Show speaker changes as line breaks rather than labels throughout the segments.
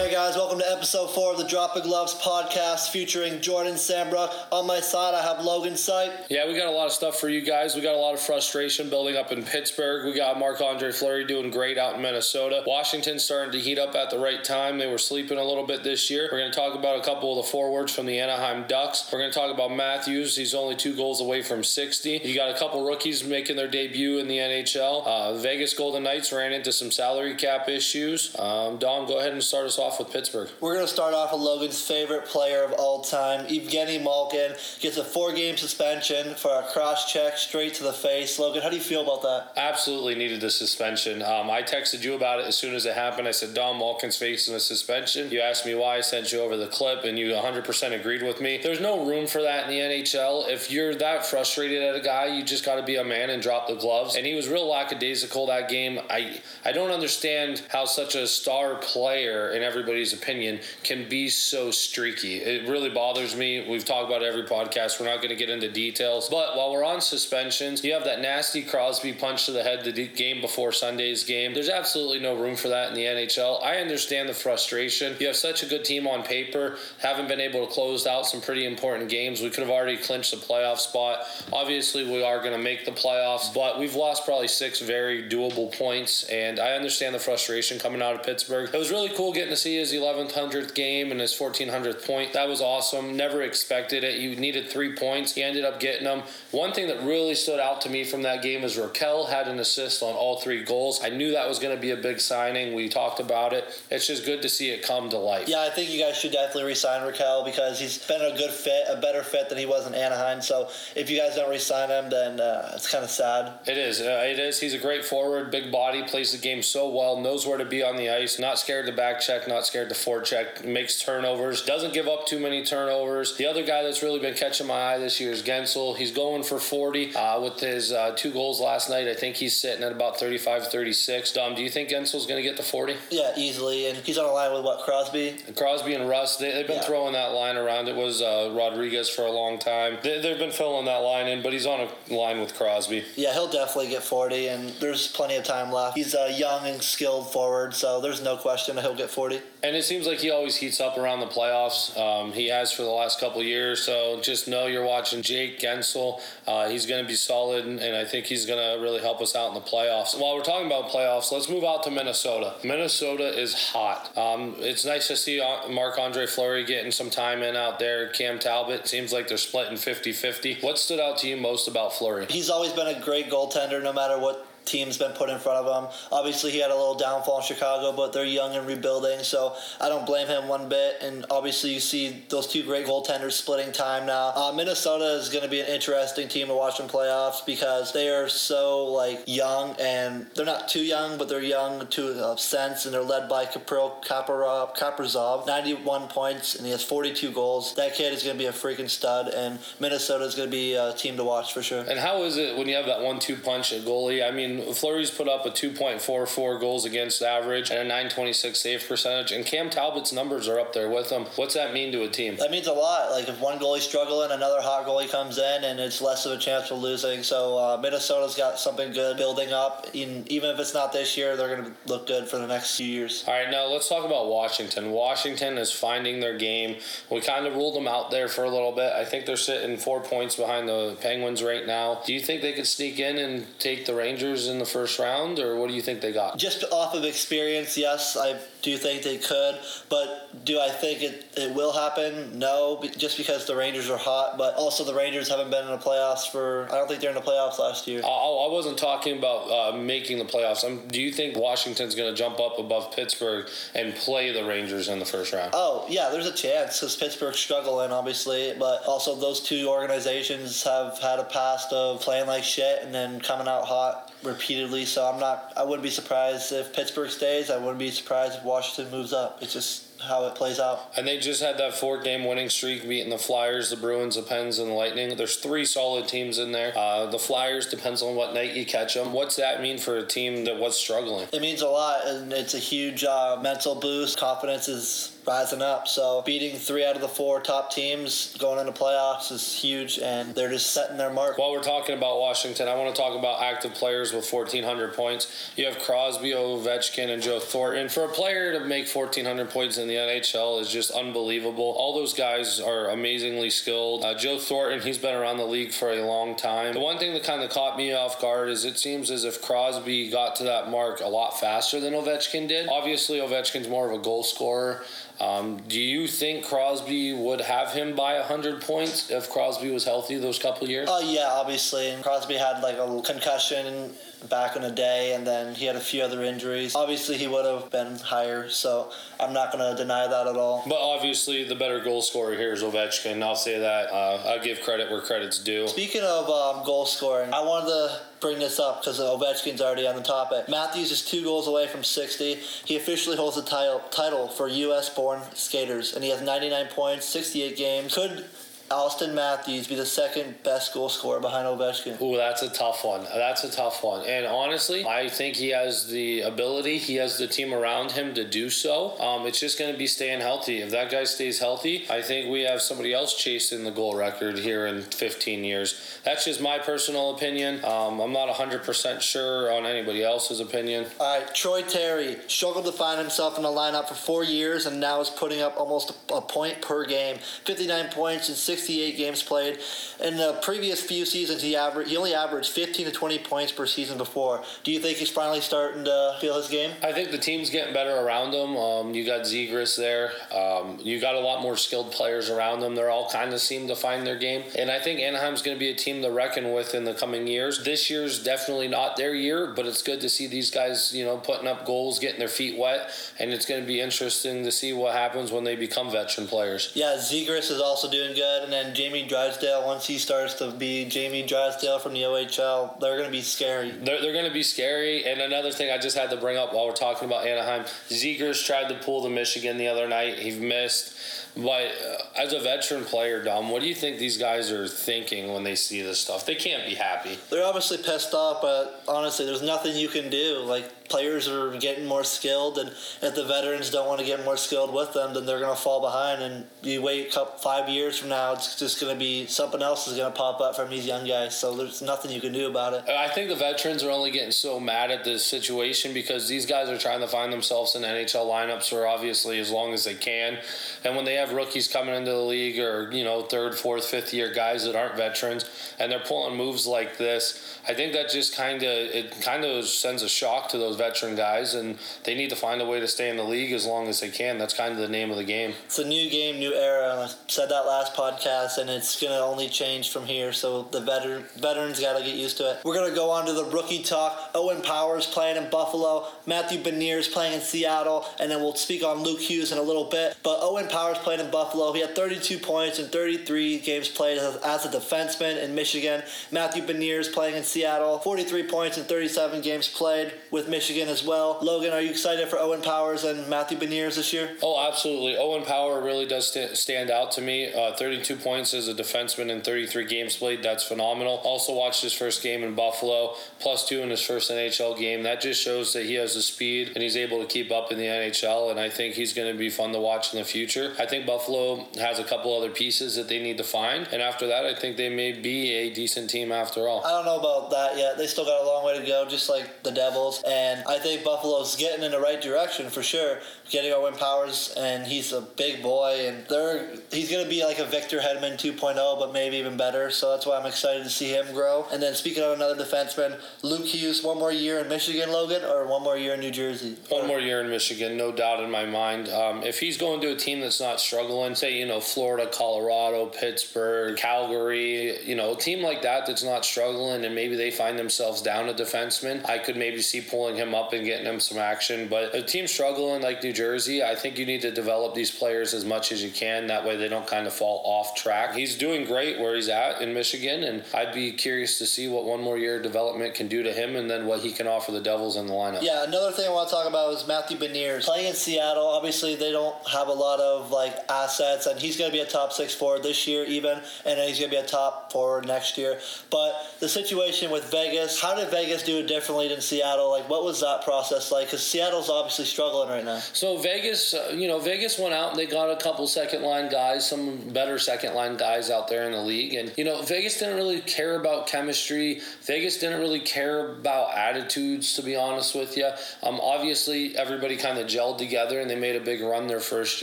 Hey guys, welcome to episode four of the Drop of Gloves podcast featuring Jordan Sambrook. On my side, I have Logan Sight.
Yeah, we got a lot of stuff for you guys. We got a lot of frustration building up in Pittsburgh. We got Marc Andre Fleury doing great out in Minnesota. Washington starting to heat up at the right time. They were sleeping a little bit this year. We're going to talk about a couple of the forwards from the Anaheim Ducks. We're going to talk about Matthews. He's only two goals away from 60. You got a couple rookies making their debut in the NHL. Uh, Vegas Golden Knights ran into some salary cap issues. Um, Dom, go ahead and start us off with Pittsburgh.
We're going to start off with Logan's favorite player of all time, Evgeny Malkin. Gets a four game suspension for a cross check straight to the face. Logan, how do you feel about that?
Absolutely needed the suspension. Um, I texted you about it as soon as it happened. I said, Dom Malkin's facing a suspension. You asked me why. I sent you over the clip, and you 100% agreed with me. There's no room for that in the NHL. If you're that frustrated at a guy, you just got to be a man and drop the gloves. And he was real lackadaisical that game. I, I don't understand how such a star player, in everybody's opinion, can be so streaky. It really bothers me. We've talked about every podcast. We're not going to get into details. But while we're on suspensions, you have that nasty Crosby punch to the head the game before Sunday's game. There's absolutely no room for that in the NHL. I understand the frustration. You have such a good team on paper, haven't been able to close out some pretty important games. We could have already clinched the playoff spot. Obviously, we are going to make the playoffs, but we've lost probably six very doable points, and I understand the frustration coming out of Pittsburgh. It was really cool getting to see his 1100th game and his 1400th point. That was awesome. Never expected it. You needed three points. He ended up getting them. One thing that really stood out to me from that game is Rakell had an assist on all three goals. I knew that was going to be a big signing. We talked about it. It's just good to see it come to life.
Yeah, I think you guys should definitely resign Rakell because he's been a good fit, a better fit than he was in Anaheim. So if you guys don't re-sign him, then uh, it's kind of sad.
It is. Uh, it is. He's a great forward, big body, plays the game so well, knows where to be on the ice, not scared to back check, not scared to forecheck, makes turnovers, doesn't give up too many turnovers. The other guy that's really been catching my eye this year is Guentzel. He's going for 40 uh, with his uh, two goals last night. I think he's sitting at about 35, 36. Dom, do you think Guentzel's going to get to 40?
Yeah, easily. And he's on a line with what Crosby.
Crosby and Rust. They, have been yeah. throwing that line around. It was uh, Rodrigues for a long time. They, they've been filling that line in, but he's on a line with Crosby.
Yeah, he'll definitely get 40, and there's plenty of time left. He's a young and skilled forward, so there's no question that he'll get 40.
And it seems like he always heats up around the playoffs. Um, he has for the last couple years. So just know you're watching Jake Guentzel. Uh, he's going to be solid, and, and I think he's going to really help us out in the playoffs. While we're talking about playoffs, let's move out to Minnesota. Minnesota is hot. Um, it's nice to see uh, Marc Andre Fleury getting some time in out there. Cam Talbot seems like they're splitting 50 50. What stood out to you most about Fleury?
He's always been a great goaltender no matter what team's been put in front of him. Obviously, he had a little downfall in Chicago, but they're young and rebuilding, so I don't blame him one bit. And obviously, you see those two great goaltenders splitting time now. Uh, Minnesota is going to be an interesting team to watch in playoffs because they are so like young, and they're not too young, but they're young to a sense, and they're led by Kapril Kaprizov, Kaprizov, 91 points, and he has 42 goals. That kid is going to be a freaking stud, and Minnesota is going to be a team to watch for sure.
And how is it when you have that one-two punch at goalie? I mean, Fleury's put up a 2.44 goals against average and a 926 save percentage, and Cam Talbot's numbers are up there with him. What's that mean to a team?
That means a lot. Like if one goalie's struggling, another hot goalie comes in, and it's less of a chance for losing. So uh, Minnesota's got something good building up. In, even if it's not this year, they're going to look good for the next few years.
All right, now let's talk about Washington. Washington is finding their game. We kind of ruled them out there for a little bit. I think they're sitting four points behind the Penguins right now. Do you think they could sneak in and take the Rangers in the first round, or what do you think they got?
Just off of experience, yes, I do think they could. But do I think it, it will happen? No, just because the Rangers are hot. But also, the Rangers haven't been in the playoffs for, I don't think they're in the playoffs last year.
I, I wasn't talking about uh, making the playoffs. I'm, do you think Washington's going to jump up above Pittsburgh and play the Rangers in the first round?
Oh, yeah, there's a chance because Pittsburgh's struggling, obviously. But also, those two organizations have had a past of playing like shit and then coming out hot repeatedly. So I'm not. I wouldn't be surprised if Pittsburgh stays. I wouldn't be surprised if Washington moves up. It's just how it plays out.
And they just had that four game winning streak beating the Flyers, the Bruins, the Pens, and the Lightning. There's three solid teams in there. Uh, the Flyers depends on what night you catch them. What's that mean for a team that was struggling?
It means a lot, and it's a huge uh, mental boost. Confidence is rising up. So beating three out of the four top teams going into playoffs is huge, and they're just setting their mark.
While we're talking about Washington, I want to talk about active players with 1,400 points. You have Crosby, Ovechkin, and Joe Thornton. For a player to make 1,400 points in the NHL is just unbelievable. All those guys are amazingly skilled. Uh, Joe Thornton, he's been around the league for a long time. The one thing that kind of caught me off guard is it seems as if Crosby got to that mark a lot faster than Ovechkin did. Obviously, Ovechkin's more of a goal scorer. Um, do you think Crosby would have him by 100 points if Crosby was healthy those couple years?
Oh, uh, yeah, obviously. Crosby had like a concussion back in the day, and then he had a few other injuries. Obviously, he would have been higher, so I'm not going to deny that at all.
But obviously, the better goal scorer here is Ovechkin. I'll say that. Uh, I'll give credit where credit's due.
Speaking of um, goal scoring, I wanted to bring this up because Ovechkin's already on the topic. Matthews is two goals away from 60. He officially holds the title title for U.S. born skaters, and he has 99 points, 68 games. Could Auston Matthews be the second best goal scorer behind Ovechkin?
Ooh, that's a tough one. That's a tough one. And honestly, I think he has the ability. He has the team around him to do so. Um, it's just going to be staying healthy. If that guy stays healthy, I think we have somebody else chasing the goal record here in 15 years. That's just my personal opinion. Um, I'm not 100% sure on anybody else's opinion.
All right, Troy Terry struggled to find himself in the lineup for four years and now is putting up almost a point per game. 59 points in six 68 games played. In the previous few seasons, he averaged he only averaged 15 to 20 points per season before. Do you think he's finally starting to feel his game?
I think the team's getting better around him. Um, you got Zegras there. Um, you got a lot more skilled players around them. They're all kind of seem to find their game. And I think Anaheim's going to be a team to reckon with in the coming years. This year's definitely not their year, but it's good to see these guys, you know, putting up goals, getting their feet wet, and it's going to be interesting to see what happens when they become veteran players.
Yeah, Zegras is also doing good and then Jamie Drysdale, once he starts to be Jamie Drysdale from the OHL, they're going to be scary.
They're, they're going to be scary. And another thing I just had to bring up while we're talking about Anaheim, Zegras tried to pull the Michigan the other night. He missed. But uh, as a veteran player, Dom, what do you think these guys are thinking when they see this stuff? They can't be happy.
They're obviously pissed off, but honestly, there's nothing you can do. Like players are getting more skilled, and if the veterans don't want to get more skilled with them, then they're going to fall behind. And you wait a couple, five years from now, it's just going to be something else is going to pop up from these young guys. So there's nothing you can do about it.
I think the veterans are only getting so mad at this situation because these guys are trying to find themselves in NHL lineups for obviously as long as they can, and when they have rookies coming into the league or you know third, fourth, fifth year guys that aren't veterans, and they're pulling moves like this, I think that just kind of it kind of sends a shock to those veteran guys, and they need to find a way to stay in the league as long as they can. That's kind of the name of the game.
It's a new game, new era. I said that last podcast, and it's going to only change from here. So the veteran veterans got to get used to it. We're going to go on to the rookie talk. Owen Powers playing in Buffalo, Matthew Beniers playing in Seattle, and then we'll speak on Luke Hughes in a little bit. But Owen Powers playing in Buffalo. He had 32 points in 33 games played as a defenseman in Michigan. Matthew Beniers playing in Seattle, 43 points in 37 games played with Michigan as well. Logan, are you excited for Owen Powers and Matthew Beniers this year?
Oh, absolutely. Owen Power really does st- stand out to me. Uh, 32 points as a defenseman in 33 games played. That's phenomenal. Also watched his first game in Buffalo, plus two in his first NHL game. That just shows that he has the speed and he's able to keep up in the NHL. And I think he's going to be fun to watch in the future. I think Buffalo has a couple other pieces that they need to find. And after that, I think they may be a decent team after all.
I don't know about that yet. They still got a long way to go, just like the Devils. And I think Buffalo's getting in the right direction for sure. Getting Owen Powers, and he's a big boy, and they're he's to be like a Victor Hedman 2.0, but maybe even better. So that's why I'm excited to see him grow. And then speaking of another defenseman, Luke Hughes, one more year in Michigan, Logan, or one more year in New Jersey?
One more year in Michigan, no doubt in my mind. Um, if he's going to a team that's not struggling, say you know Florida, Colorado, Pittsburgh, Calgary, you know, a team like that that's not struggling, and maybe they find themselves down a defenseman, I could maybe see pulling him up and getting him some action. But a team struggling like New Jersey, I think you need to develop these players as much as you can. That way they don't kind of fall off track. He's doing great where he's at in Michigan, and I'd be curious to see what one more year of development can do to him and then what he can offer the Devils in the lineup.
Yeah, another thing I want to talk about is Matthew Beniers. Playing in Seattle, obviously they don't have a lot of like assets, and he's going to be a top six forward this year even, and then he's going to be a top forward next year. But the situation with Vegas, how did Vegas do it differently than Seattle? Like, what was that process like? Because Seattle's obviously struggling right now.
So Vegas, uh, you know, Vegas went out and they got a couple second line guys, some better second line guys out there in the league, and you know, Vegas didn't really care about chemistry. Vegas didn't really care about attitudes, to be honest with you. Um, obviously, everybody kind of gelled together and they made a big run their first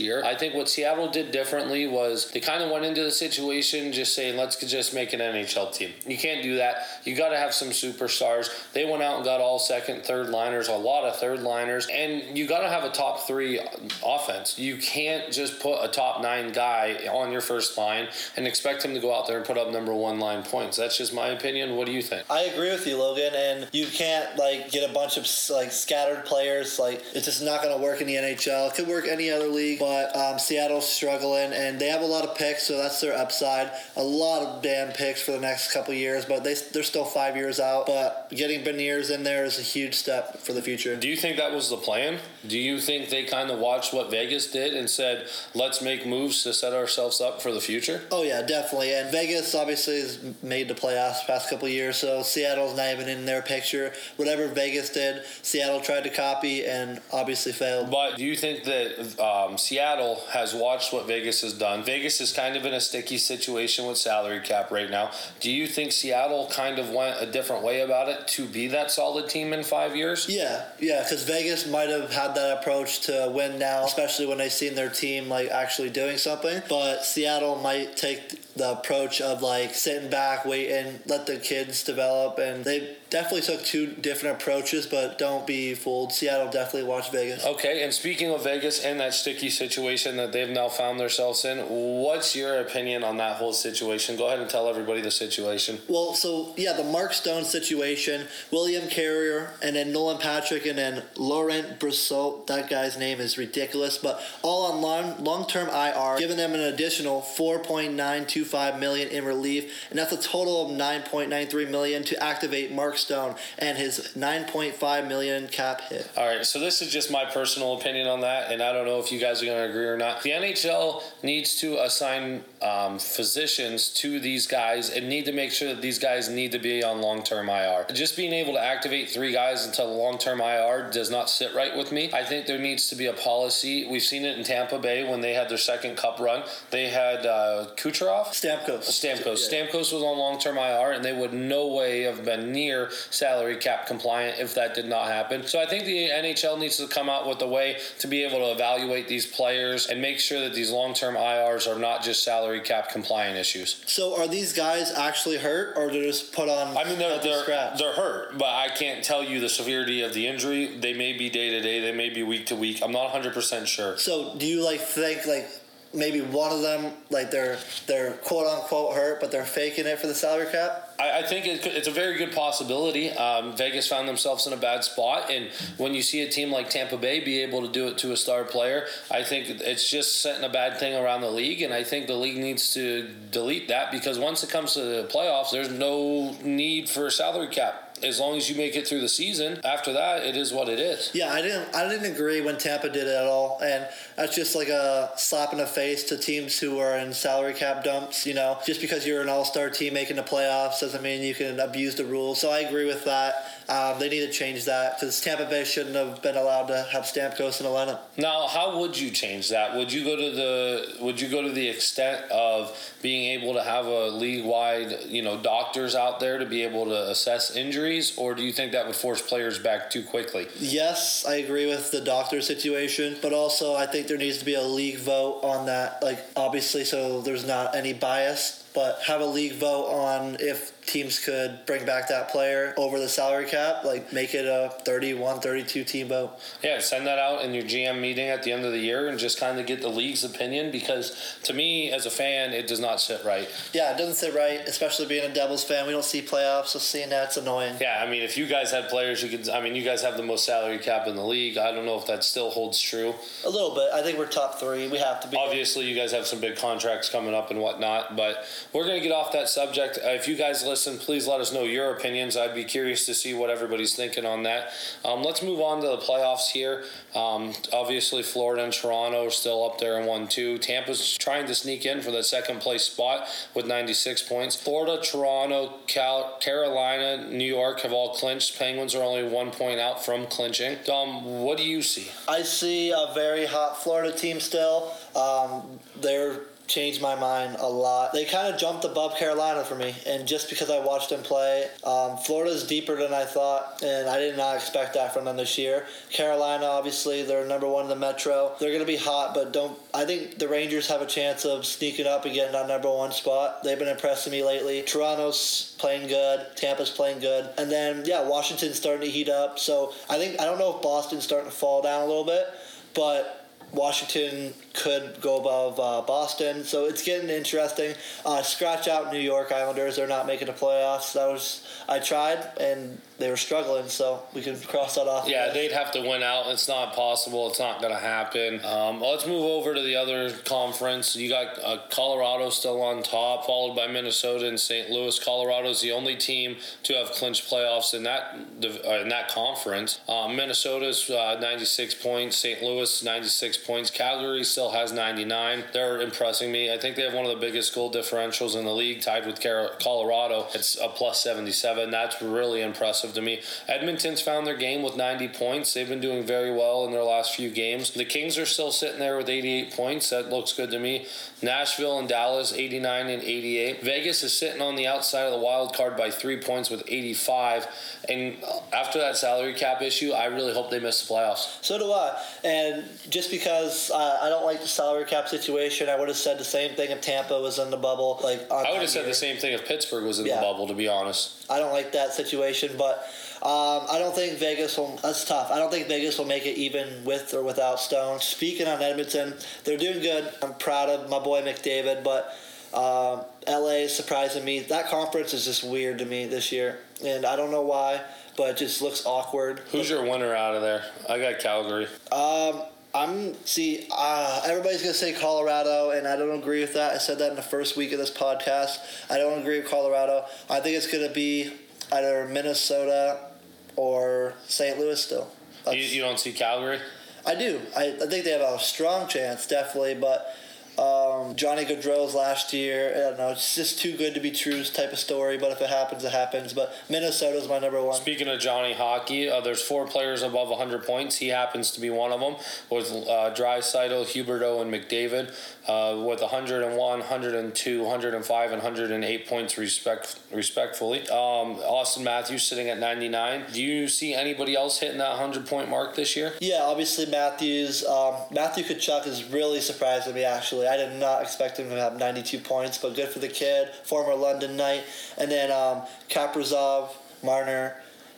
year. I think what Seattle did differently was they kind of went into the situation just saying, let's just make an NHL team. You can't do that. You got to have some superstars. They went out and got all second, third liners, a lot of third liners, and you got to have a top three offense. You can't just put a top nine guy on your first line and expect him to go out there and put up number one line points. That's just my opinion. What do you think?
I agree with you, Logan. And you can't like get a bunch of like scattered players. Like it's just not going to work in the NHL. It could work any other league, but um, Seattle's struggling, and they have a lot of picks, so that's their upside. A lot of damn picks for the next couple years, but they they're still five years out. But getting Beniers in there is a huge step for the future.
Do you think that was the plan? Do you think they kind of watched what Vegas did and said, "Let's make moves to set ourselves up for the future"?
Oh yeah, definitely. And Vegas obviously has made the playoffs past couple years, so Seattle's not even in their picture. Whatever Vegas did, Seattle tried to copy and obviously failed.
But do you think that um, Seattle has watched what Vegas has done? Vegas is kind of in a sticky situation with salary cap right now. Do you think Seattle kind of went a different way about it to be that solid team in five years?
Yeah, yeah, because Vegas might have had that approach to win now, especially when they seen their team like actually doing something. But Seattle might take the approach of like sitting back, waiting, let the kids develop, and they definitely took two different approaches. But don't be fooled. Seattle definitely watched Vegas.
Okay, and speaking of Vegas and that sticky situation that they've now found themselves in, what's your opinion on that whole situation? Go ahead and tell everybody the situation.
Well, so yeah, the Mark Stone situation, William Carrier, and then Nolan Patrick, and then Laurent That guy's name is ridiculous, but all on long long term IR, giving them an additional four point nine two five million in relief, and that's a total of nine point nine three million to activate Mark Stone and his nine point five million cap hit.
All right, so this is just my personal opinion on that, and I don't know if you guys are going to agree or not. The NHL needs to assign um, physicians to these guys and need to make sure that these guys need to be on long term IR. Just being able to activate three guys until long term IR does not sit right with me. I think there needs to be a policy. We've seen it in Tampa Bay when they had their second cup run. They had uh, Kucherov.
Stamkos.
Stamkos. Yeah. Stamkos was on long term IR, and they would no way have been near salary cap compliant if that did not happen. So I think the NHL needs to come out with a way to be able to evaluate these players and make sure that these long term IRs are not just salary cap compliant issues.
So are these guys actually hurt, or they're just put on?
I mean, they're they're, they're hurt, but I can't tell you the severity of the injury. They may be day to day. They may be week to week. I'm not 100 percent sure.
So do you like think like? Maybe one of them, like they're they're quote unquote hurt, but they're faking it for the salary cap.
I, I think it it's a very good possibility. Um, Vegas found themselves in a bad spot, and when you see a team like Tampa Bay be able to do it to a star player, I think it's just setting a bad thing around the league, and I think the league needs to delete that because once it comes to the playoffs, there's no need for a salary cap as long as you make it through the season, after that, it is what it is.
Yeah, I didn't. I didn't agree when Tampa did it at all, and that's just like a slap in the face to teams who are in salary cap dumps. You know, just because you're an all-star team making the playoffs doesn't mean you can abuse the rules. So I agree with that. Um, they need to change that because Tampa Bay shouldn't have been allowed to have Stamkos in the lineup.
Now, how would you change that? Would you go to the Would you go to the extent of being able to have a league-wide, you know, doctors out there to be able to assess injuries, or do you think that would force players back too quickly?
Yes, I agree with the doctor situation, but also I think there needs to be a league vote on that. Like, obviously, so there's not any bias but have a league vote on if teams could bring back that player over the salary cap, like make it a 31, 32 team vote.
Yeah, send that out in your GM meeting at the end of the year and just kind of get the league's opinion because to me, as a fan, it does not sit right.
Yeah, it doesn't sit right, especially being a Devils fan. We don't see playoffs, so seeing that's annoying.
Yeah, I mean, if you guys had players you could, I mean, you guys have the most salary cap in the league. I don't know if that still holds true.
A little bit. I think we're top three. We have to be.
Obviously, you guys have some big contracts coming up and whatnot, but we're going to get off that subject. Uh, if you guys listen, please let us know your opinions. I'd be curious to see what everybody's thinking on that. Um, let's move on to the playoffs here. Um, obviously, Florida and Toronto are still up there in 1 2. Tampa's trying to sneak in for that second place spot with 96 points. Florida, Toronto, Cal- Carolina, New York have all clinched. Penguins are only one point out from clinching. Dom, what do you see?
I see a very hot Florida team still. Um, they're changed my mind a lot. They kind of jumped above Carolina for me, and just because I watched them play, um, Florida's deeper than I thought, and I did not expect that from them this year. Carolina, obviously, they're number one in the Metro. They're going to be hot, but don't. I think the Rangers have a chance of sneaking up and getting that number one spot. They've been impressing me lately. Toronto's playing good. Tampa's playing good, and then yeah, Washington's starting to heat up. So I think I don't know if Boston's starting to fall down a little bit, but Washington could go above uh, Boston, so it's getting interesting. Uh, scratch out New York Islanders; they're not making the playoffs. That was I tried, and they were struggling, so we can cross that off.
Yeah, they'd have to win out. It's not possible. It's not going to happen. Um, let's move over to the other conference. You got uh, Colorado still on top, followed by Minnesota and St. Louis. Colorado's the only team to have clinched playoffs in that uh, in that conference. Um, Minnesota's uh, 96 points, St. Louis 96 points. Calgary still has 99. They're impressing me. I think they have one of the biggest goal differentials in the league, tied with Colorado. It's a plus 77. That's really impressive to me. Edmonton's found their game with 90 points. They've been doing very well in their last few games. The Kings are still sitting there with 88 points. That looks good to me. Nashville and Dallas 89 and 88. Vegas is sitting on the outside of the wild card by three points with 85. And after that salary cap issue, I really hope they miss the playoffs.
So do I. And just because uh, I don't like the salary cap situation, I would have said the same thing if Tampa was in the bubble. Like
I would have said the same thing if Pittsburgh was in yeah. the bubble. To be honest,
I don't like that situation, but. Um, I don't think Vegas will. That's tough. I don't think Vegas will make it even with or without Stone. Speaking on Edmonton, they're doing good. I'm proud of my boy McDavid, but um, LA is surprising me. That conference is just weird to me this year, and I don't know why, but it just looks awkward.
Who's your winner out of there? I got Calgary.
Um, I'm see. Uh, everybody's gonna say Colorado, and I don't agree with that. I said that in the first week of this podcast. I don't agree with Colorado. I think it's gonna be either Minnesota or St. Louis. Still,
you, you don't see Calgary.
I do. I, I think they have a strong chance, definitely, but um, Johnny Gaudreau's last year, I don't know, it's just too good to be true type of story. But if it happens, it happens. But Minnesota's my number one.
Speaking of Johnny Hockey, uh, there's four players above 100 points. He happens to be one of them. With uh, Draisaitl, Huberdeau, and McDavid, uh, with 101, 102, 105, and 108 points respect respectfully. Um, Auston Matthews sitting at 99. Do you see anybody else hitting that 100 point mark this year?
Yeah, obviously Matthews. Um, Matthew Tkachuk is really surprising me actually. I did not expect him to have 92 points, but good for the kid, former London Knight. And then um, Kaprizov, Marner,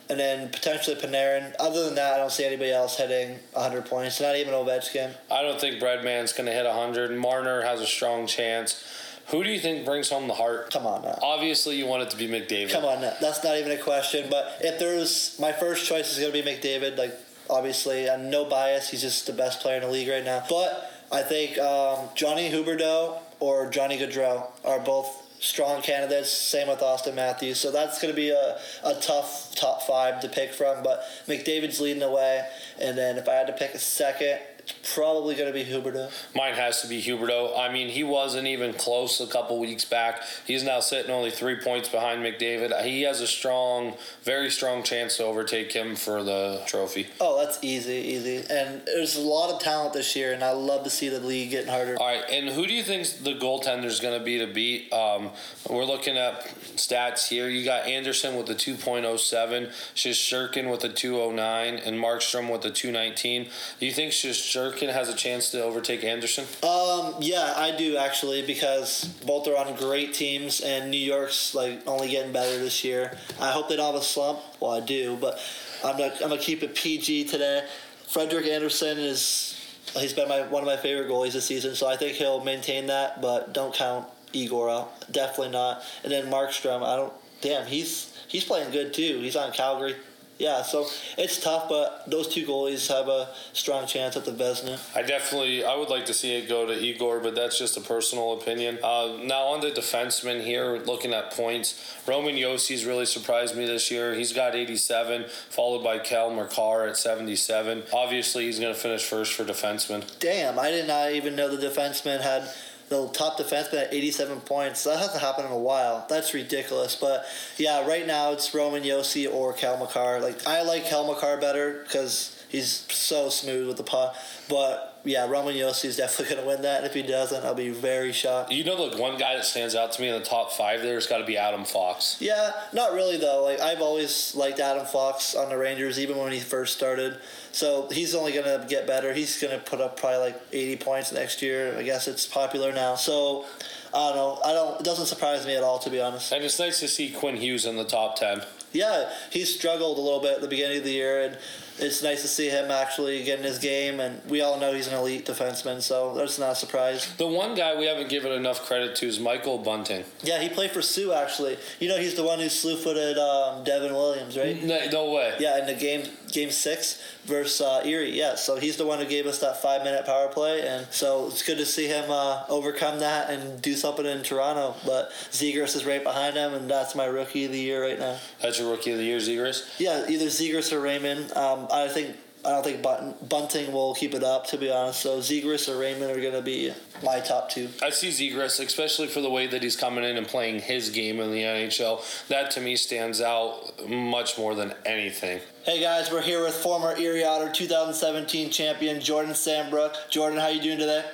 and then potentially Panarin. Other than that, I don't see anybody else hitting 100 points. Not even Ovechkin.
I don't think Breadman's going to hit 100. Marner has a strong chance. Who do you think brings home the Hart?
Come on now.
Obviously, you want it to be McDavid.
Come on now. That's not even a question. But if there's my first choice is going to be McDavid. Like obviously, I'm no bias. He's just the best player in the league right now. But I think um, Johnny Huberdeau or Johnny Gaudreau are both strong candidates. Same with Auston Matthews. So that's going to be a, a tough top five to pick from. But McDavid's leading the way. And then if I had to pick a second, it's probably going to be Huberdeau.
Mine has to be Huberdeau. I mean, he wasn't even close a couple weeks back. He's now sitting only three points behind McDavid. He has a strong, very strong chance to overtake him for the trophy.
Oh, that's easy, easy. And there's a lot of talent this year, and I love to see the league getting harder.
All right, and who do you think the goaltender is going to be to beat? Um, we're looking at stats here. You got Andersen with the 2.07, Shesterkin with the 209, and Markstrom with the 219. Do you think Shesterkin Durkin has a chance to overtake Andersen?
Um, yeah, I do actually because both are on great teams, and New York's like only getting better this year. I hope they don't have a slump. Well, I do, but I'm not. I'm gonna keep it PG today. Frederik Andersen is he's been my one of my favorite goalies this season, so I think he'll maintain that. But don't count Igor out. Definitely not. And then Markstrom, I don't. Damn, he's he's playing good too. He's on Calgary yeah, so it's tough, but those two goalies have a strong chance at the Vezina.
I definitely, I would like to see it go to Igor, but that's just a personal opinion. Uh, now on the defenseman here, looking at points, Roman Josi's really surprised me this year. He's got 87, followed by Cale Makar at 77. Obviously, he's going to finish first for defenseman.
Damn, I did not even know the defenseman had the top defenseman at 87 points. That hasn't happened in a while. That's ridiculous. But yeah, right now it's Roman Josi or Cale Makar. Like I like Cale Makar better because he's so smooth with the puck. But yeah, Roman Josi is definitely going to win that. And if he doesn't, I'll be very shocked.
You know, the one guy that stands out to me in the top five there has got to be Adam Fox.
Yeah, not really though. Like I've always liked Adam Fox on the Rangers, even when he first started. So he's only going to get better. He's going to put up probably like 80 points next year. I guess it's popular now. So I don't know. I don't. It doesn't surprise me at all, to be honest.
And it's nice to see Quinn Hughes in the top 10.
Yeah, he struggled a little bit at the beginning of the year, and it's nice to see him actually get in his game. And we all know he's an elite defenseman, so that's not a surprise.
The one guy we haven't given enough credit to is Michael Bunting.
Yeah, he played for Sioux actually. You know, he's the one who slew-footed um, Devin Williams, right?
No, no, way.
Yeah, in the game game six versus uh, Erie. Yeah, so he's the one who gave us that five-minute power play, and so it's good to see him uh, overcome that and do something in Toronto. But Zegras is right behind him, and that's my rookie of the year right now.
That's your rookie of the year, Zegras.
Yeah, either Zegras or Raymond. Um, I think I don't think Bunting will keep it up, to be honest. So Zegras or Raymond are going to be my top two.
I see Zegras, especially for the way that he's coming in and playing his game in the NHL. That to me stands out much more than anything.
Hey guys, we're here with former Erie Otter 2017 champion Jordan Sambrook. Jordan, how you doing today?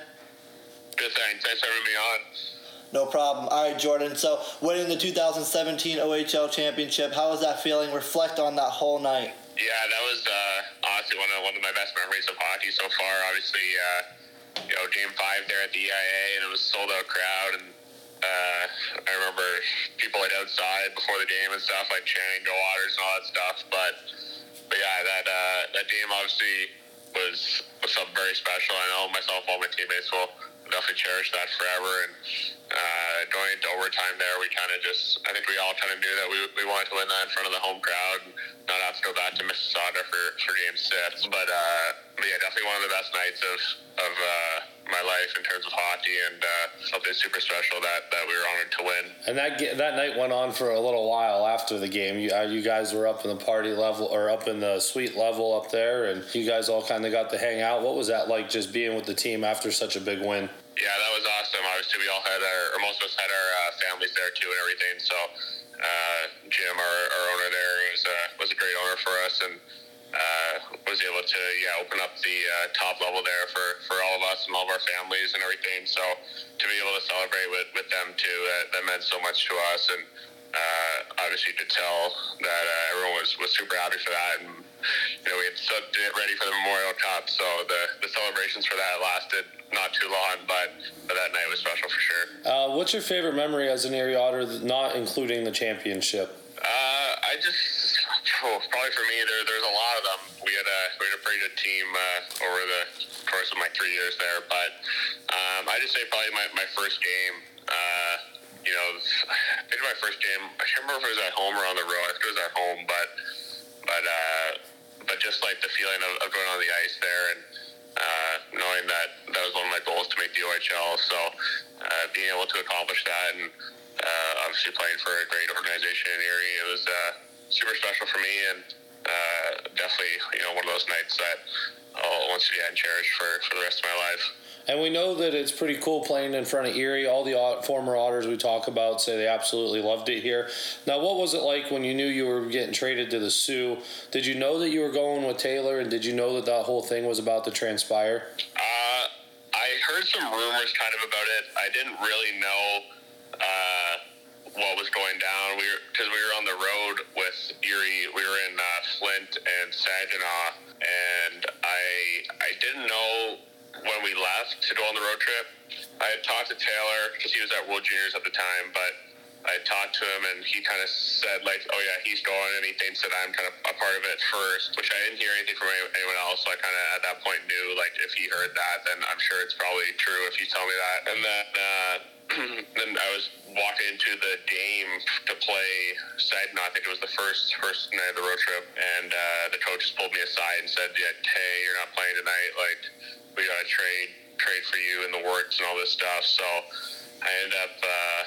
Good, thanks. Thanks for having me on.
No problem. All right, Jordan. So winning the 2017 OHL championship, how was that feeling? Reflect on that whole night.
Yeah, that was uh, honestly one of one of my best memories of hockey so far. Obviously, uh, you know, Game Five there at the EIA, and it was sold out crowd, and uh, I remember people like outside before the game and stuff, like chanting "Go Otters" and all that stuff. But but yeah, that uh, that game obviously was was something very special. I know myself, all my teammates will definitely cherish that forever. And uh, going into overtime there, we kind of just, I think we all kind of knew that we, we wanted to win that in front of the home crowd and not have to go back to Mississauga for, for game six. But, uh, but yeah, definitely one of the best nights of, of uh, my life in terms of hockey and uh, something super special that, that we were honored to win.
And that that night went on for a little while after the game. You, uh, you guys were up in the party level or up in the suite level up there, and you guys all kind of got to hang out. What was that like just being with the team after such a big win?
Yeah, that was awesome. Obviously, we all had our, or most of us had our uh, families there too and everything. So uh, Jim, our, our owner there, was, uh, was a great owner for us and uh, was able to yeah open up the uh, top level there for, for all of us and all of our families and everything. So to be able to celebrate with, with them too, that, that meant so much to us. And uh, obviously, could tell that uh, everyone was, was super happy for that. And you know, we had to get ready for the Memorial Cup, so the, the celebrations for that lasted not too long, but, but that night was special for sure.
Uh, what's your favorite memory as an Erie Otter, not including the championship?
Uh, I just oh, probably for me, there, there's a lot of them. We had a we had a pretty good team uh, over the course of my three years there, but um, I just say probably my, my first game. Uh, you know, I think my first game. I can't remember if it was at home or on the road. I think it was at home, but but uh, but just like the feeling of, of going on the ice there and uh, knowing that that was one of my goals to make the OHL. So uh, being able to accomplish that and uh, obviously playing for a great organization in Erie, it was uh, super special for me and uh, definitely you know one of those nights that I'll once again cherish for, for the rest of my life.
And we know that it's pretty cool playing in front of Erie. All the former Otters we talk about say they absolutely loved it here. Now, what was it like when you knew you were getting traded to the Sioux? Did you know that you were going with Taylor, and did you know that that whole thing was about to transpire?
Uh, I heard some rumors kind of about it. I didn't really know uh, what was going down. We because we were on the road with Erie. We were in uh, Flint and Saginaw, and I I I didn't know when we left to go on the road trip. I had talked to Taylor because he was at World Juniors at the time, but I talked to him and he kind of said like, "Oh yeah, he's going," and he thinks that I'm kind of a part of it first, which I didn't hear anything from anyone else. So I kind of at that point knew like if he heard that, then I'm sure it's probably true if you tell me that. And then uh, then I was walking into the game to play Saginaw. I think it was the first first night of the road trip, and uh, the coach just pulled me aside and said, "Yeah, hey, you're not playing tonight. Like we got to trade trade for you in the works and all this stuff." So I ended up. Uh,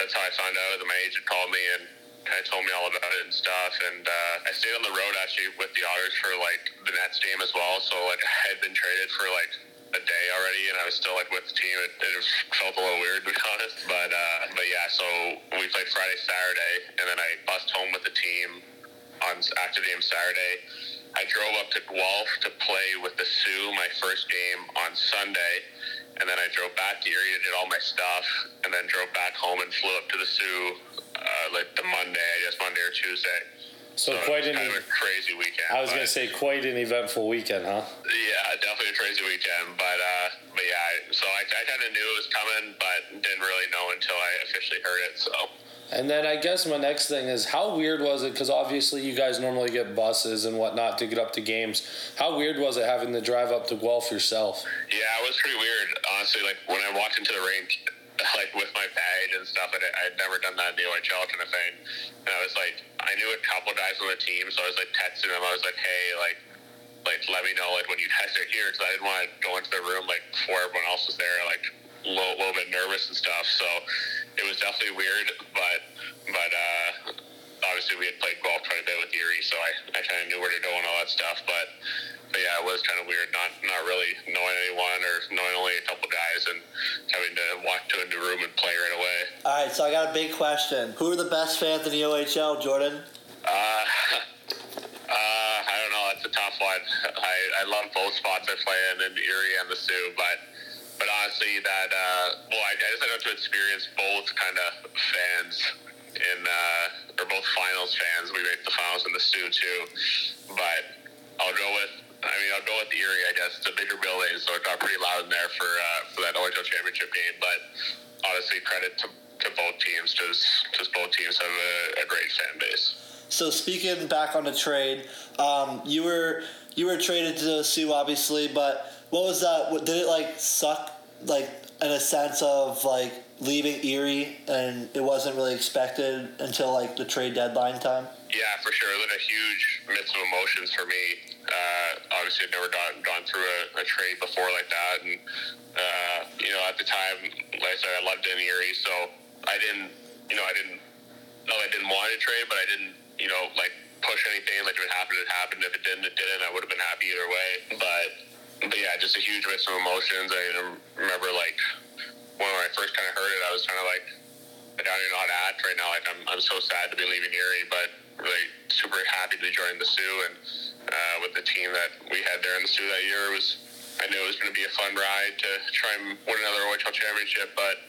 that's how I found out that my agent called me and kind of told me all about it and stuff. And uh, I stayed on the road actually with the Otters for like the Nets game as well. So like I had been traded for like a day already, and I was still like with the team. It, it felt a little weird to be honest, but uh, but yeah. So we played Friday, Saturday, and then I bussed home with the team on after game Saturday. I drove up to Guelph to play with the Sioux my first game on Sunday and then I drove back to Erie to did all my stuff, and then drove back home and flew up to the Sioux uh, like the Monday, I guess Monday or Tuesday.
So, so quite an
kind of a crazy weekend.
I was gonna say quite an eventful weekend, huh?
Yeah, definitely a crazy weekend. But uh, but yeah, so I, I kind of knew it was coming, but didn't really know until I officially heard it. So.
And then I guess my next thing is how weird was it? Because obviously you guys normally get buses and whatnot to get up to games. How weird was it having to drive up to Guelph yourself?
Yeah, it was pretty weird. Honestly, like when I walked into the rink, like with my badge and stuff, I I'd never done that in the OHL kind of thing. And I was like, I knew a couple guys on the team, so I was like texting them. I was like, hey, like, like let me know like when you guys are here, because I didn't want to go into the room like before everyone else was there, like a little, little bit nervous and stuff. So it was definitely weird, but but uh, obviously we had played Guelph quite a bit with Erie, so I, I kind of knew where to go and all that stuff. But but yeah, it was kind of weird not not really knowing anyone or knowing only a couple guys and having to walk to a new room and play right away.
All right, so I got a big question. Who are the best fans in the OHL, Jordan?
Uh, uh, I don't know. That's a tough one. I, I love both spots I play in, in Erie and the Sioux, but but honestly, that uh, well, I, I just got to experience both kind of fans in uh, or both finals fans. We made the finals in the Sioux too, but I'll go with. I mean, I'll go with the Erie. I guess it's a bigger building, so it got pretty loud in there for uh, for that OHL championship game. But honestly, credit to, to both teams, just because both teams have a, a, great fan base.
So speaking back on the trade, um, you were you were traded to the Sioux, obviously, but what was that? Did it like suck, like in a sense of like leaving Erie and it wasn't really expected until like the trade deadline time?
Yeah, for sure. It was a huge mix of emotions for me. Uh, obviously, I'd never gone, gone through a, a trade before like that, and uh, you know, at the time, like I said, I loved in Erie, so I didn't, you know, I didn't, no, I didn't want to trade, but I didn't, you know, like push anything. Like if it happened, it happened. If it didn't, it didn't. I would have been happy either way. But but yeah, just a huge mix of emotions. I remember like when I first kind of heard it, I was kind of like, I don't even know how to act right now. Like I'm, I'm so sad to be leaving Erie, but really super happy to joining the Sioux and uh, with the team that we had there in the Sioux that year. Was, I knew it was going to be a fun ride to try and win another OHL championship, but.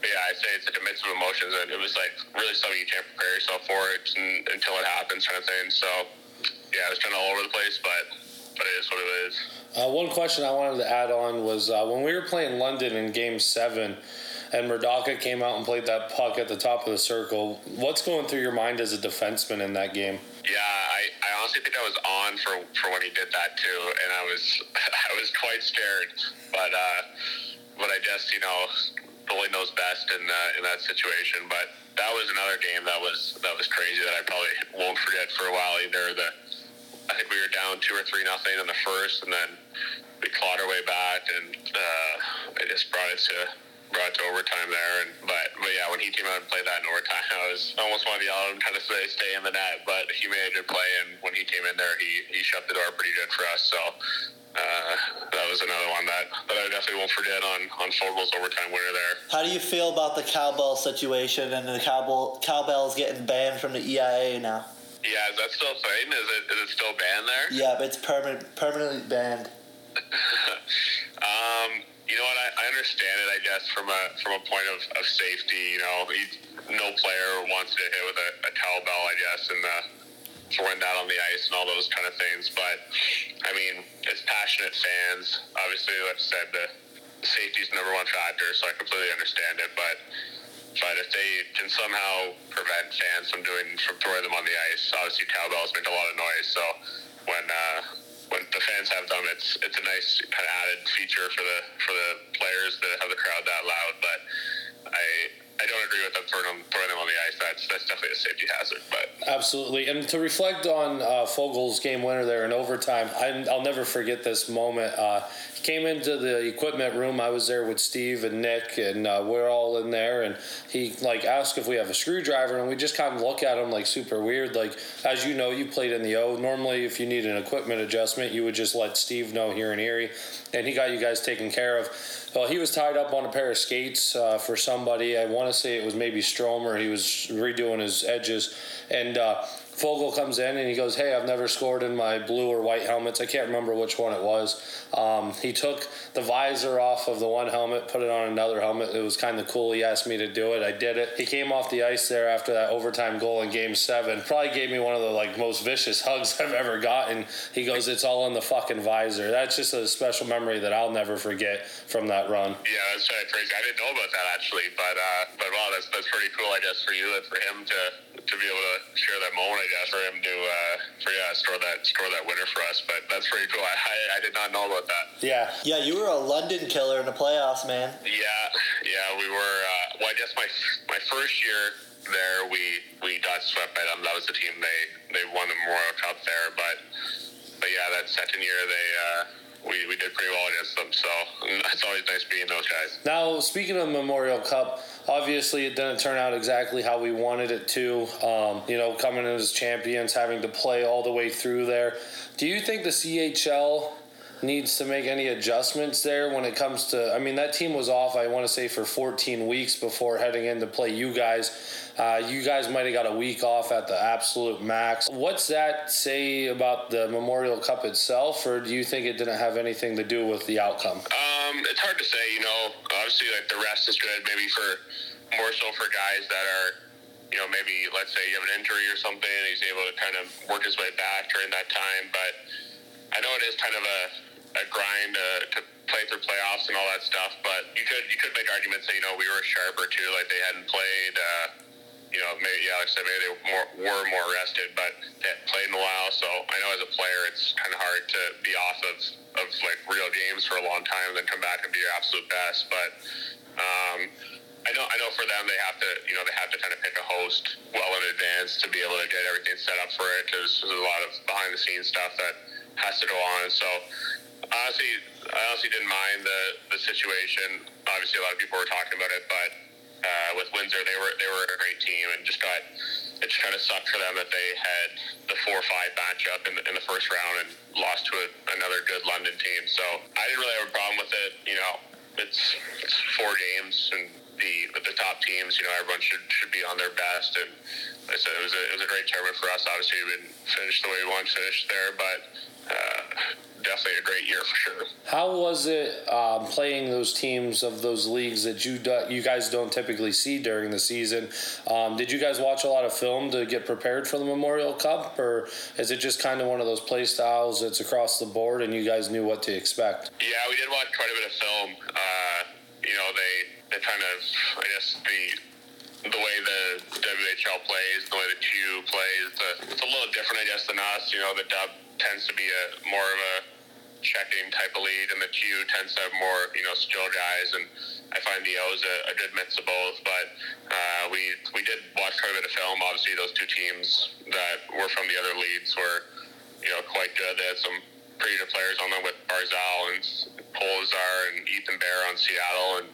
Yeah, I'd say it's like a mix of emotions, and it was like really something you can't prepare yourself for it until it happens, kind of thing. So, yeah, it was kind of all over the place, but but it is what it is.
Uh, one question I wanted to add on was uh, when we were playing London in Game Seven, and Murdaca came out and played that puck at the top of the circle. What's going through your mind as a defenseman in that game?
Yeah, I, I honestly think I was on for, for when he did that too, and I was I was quite scared, but uh, but I guess you know goalie knows best in uh, in that situation. But that was another game that was that was crazy that I probably won't forget for a while either. The I think we were down two or three nothing in the first, and then we clawed our way back, and uh, just brought it to brought it to overtime there. And but but yeah, when he came out and played that in overtime, I was almost wanted to yell and kind of say stay in the net, but he made a good play, and when he came in there, he he shut the door pretty good for us. So. Uh, that was another one that, that I definitely won't forget on on Foegele's overtime winner there.
How do you feel about the cowbell situation and the cowbell cowbells getting banned from the EIA now?
Yeah, is that still a thing? Is it is it still banned there?
Yeah, but it's permanent permanently banned.
um, you know what? I, I understand it. I guess from a from a point of, of safety, you know, he, no player wants to hit with a, a cowbell. I guess and the throwing that on the ice and all those kind of things. But I mean, it's passionate fans. Obviously, like I said, the safety is number one factor, so I completely understand it. But but if they can somehow prevent fans from doing from throwing them on the ice, obviously cowbells make a lot of noise. So when uh, when the fans have them, it's it's a nice kind of added feature for the for the players to have the crowd that loud. But I I don't agree with them throwing them, throwing them on the ice. That's that's definitely a safety hazard. But
absolutely, and to reflect on uh, Foegele's game winner there in overtime, I, will never forget this moment. Uh, came into the equipment room. I was there with Steve and Nick, and uh, we're all in there. And he like asked if we have a screwdriver, and we just kind of look at him like super weird. Like as you know, you played in the O. Normally, if you need an equipment adjustment, you would just let Steve know here in Erie, and he got you guys taken care of. Well, he was tied up on a pair of skates uh, for somebody. I want to say it was maybe Stromer. He was redoing his edges, and uh, Foegele comes in and he goes, "Hey, I've never scored in my blue or white helmets. I can't remember which one it was." Um, he took the visor off of the one helmet, put it on another helmet. It was kind of cool. He asked me to do it. I did it. He came off the ice there after that overtime goal in Game Seven. Probably gave me one of the like most vicious hugs I've ever gotten. He goes, "It's all in the fucking visor." That's just a special memory that I'll never forget from that run.
Yeah, that's kind crazy. I didn't know about that actually, but uh, but wow, that's that's pretty cool. I guess for you and for him to to be able to share that moment. Guess for him to uh, for yeah score that score that winner for us. But that's pretty cool. I, I, I did not know about that.
Yeah.
Yeah, you were a London killer in the playoffs, man.
Yeah, yeah, we were. Uh, well, I guess my my first year there, we we got swept by them. That was the team they they won the Memorial Cup there. But but yeah, that second year they. Uh, we, we did pretty well against them, so it's always nice being those guys.
Now, speaking of Memorial Cup, obviously it didn't turn out exactly how we wanted it to. Um, you know, coming in as champions, having to play all the way through there. Do you think the CHL needs to make any adjustments there when it comes to? I mean, that team was off. I want to say for 14 weeks before heading in to play you guys. Uh, you guys might have got a week off at the absolute max. What's that say about the Memorial Cup itself, or do you think it didn't have anything to do with the outcome?
Um, it's hard to say. You know, obviously, like the rest is good. Maybe for more so for guys that are, you know, maybe let's say you have an injury or something, and he's able to kind of work his way back during that time. But I know it is kind of a a grind uh, to play through playoffs and all that stuff. But you could you could make arguments that you know we were sharper too, like they hadn't played. Uh, you know, maybe yeah, like I said, maybe they were more, were more rested, but they played in a while. So I know as a player, it's kind of hard to be off of of like real games for a long time and then come back and be your absolute best. But um, I know I know for them, they have to you know they have to kind of pick a host well in advance to be able to get everything set up for it because there's a lot of behind the scenes stuff that has to go on. So honestly, I honestly didn't mind the the situation. Obviously, a lot of people were talking about it, but uh, with Windsor, they were they were a great team, and just got it just kind of sucked for them that they had the four five matchup in the, in the first round and lost to a, another good London team. So I didn't really have a problem with it. You know, it's it's four games and the with the top teams. You know, everyone should should be on their best. And like I said it was a it was a great tournament for us. Obviously, we didn't finish the way we wanted to finish there, but. Uh, definitely a great year for sure.
How was it um, playing those teams of those leagues that you do, you guys don't typically see during the season? Um, did you guys watch a lot of film to get prepared for the Memorial Cup, or is it just kind of one of those play styles that's across the board and you guys knew what to expect?
Yeah, we did watch quite a bit of film. Uh, you know, they they kind of I guess the the way the WHL plays, the way the Q plays, the, it's a little different, I guess, than us. You know, the Dub tends to be a more of a checking type of lead, and the Q tends to have more, you know, skill guys. And I find the O is a, a good mix of both. But uh, we we did watch quite a bit of film. Obviously, those two teams that were from the other leads were, you know, quite good. They had some pretty good players on them with Barzal and Polzar and Ethan Bear on Seattle and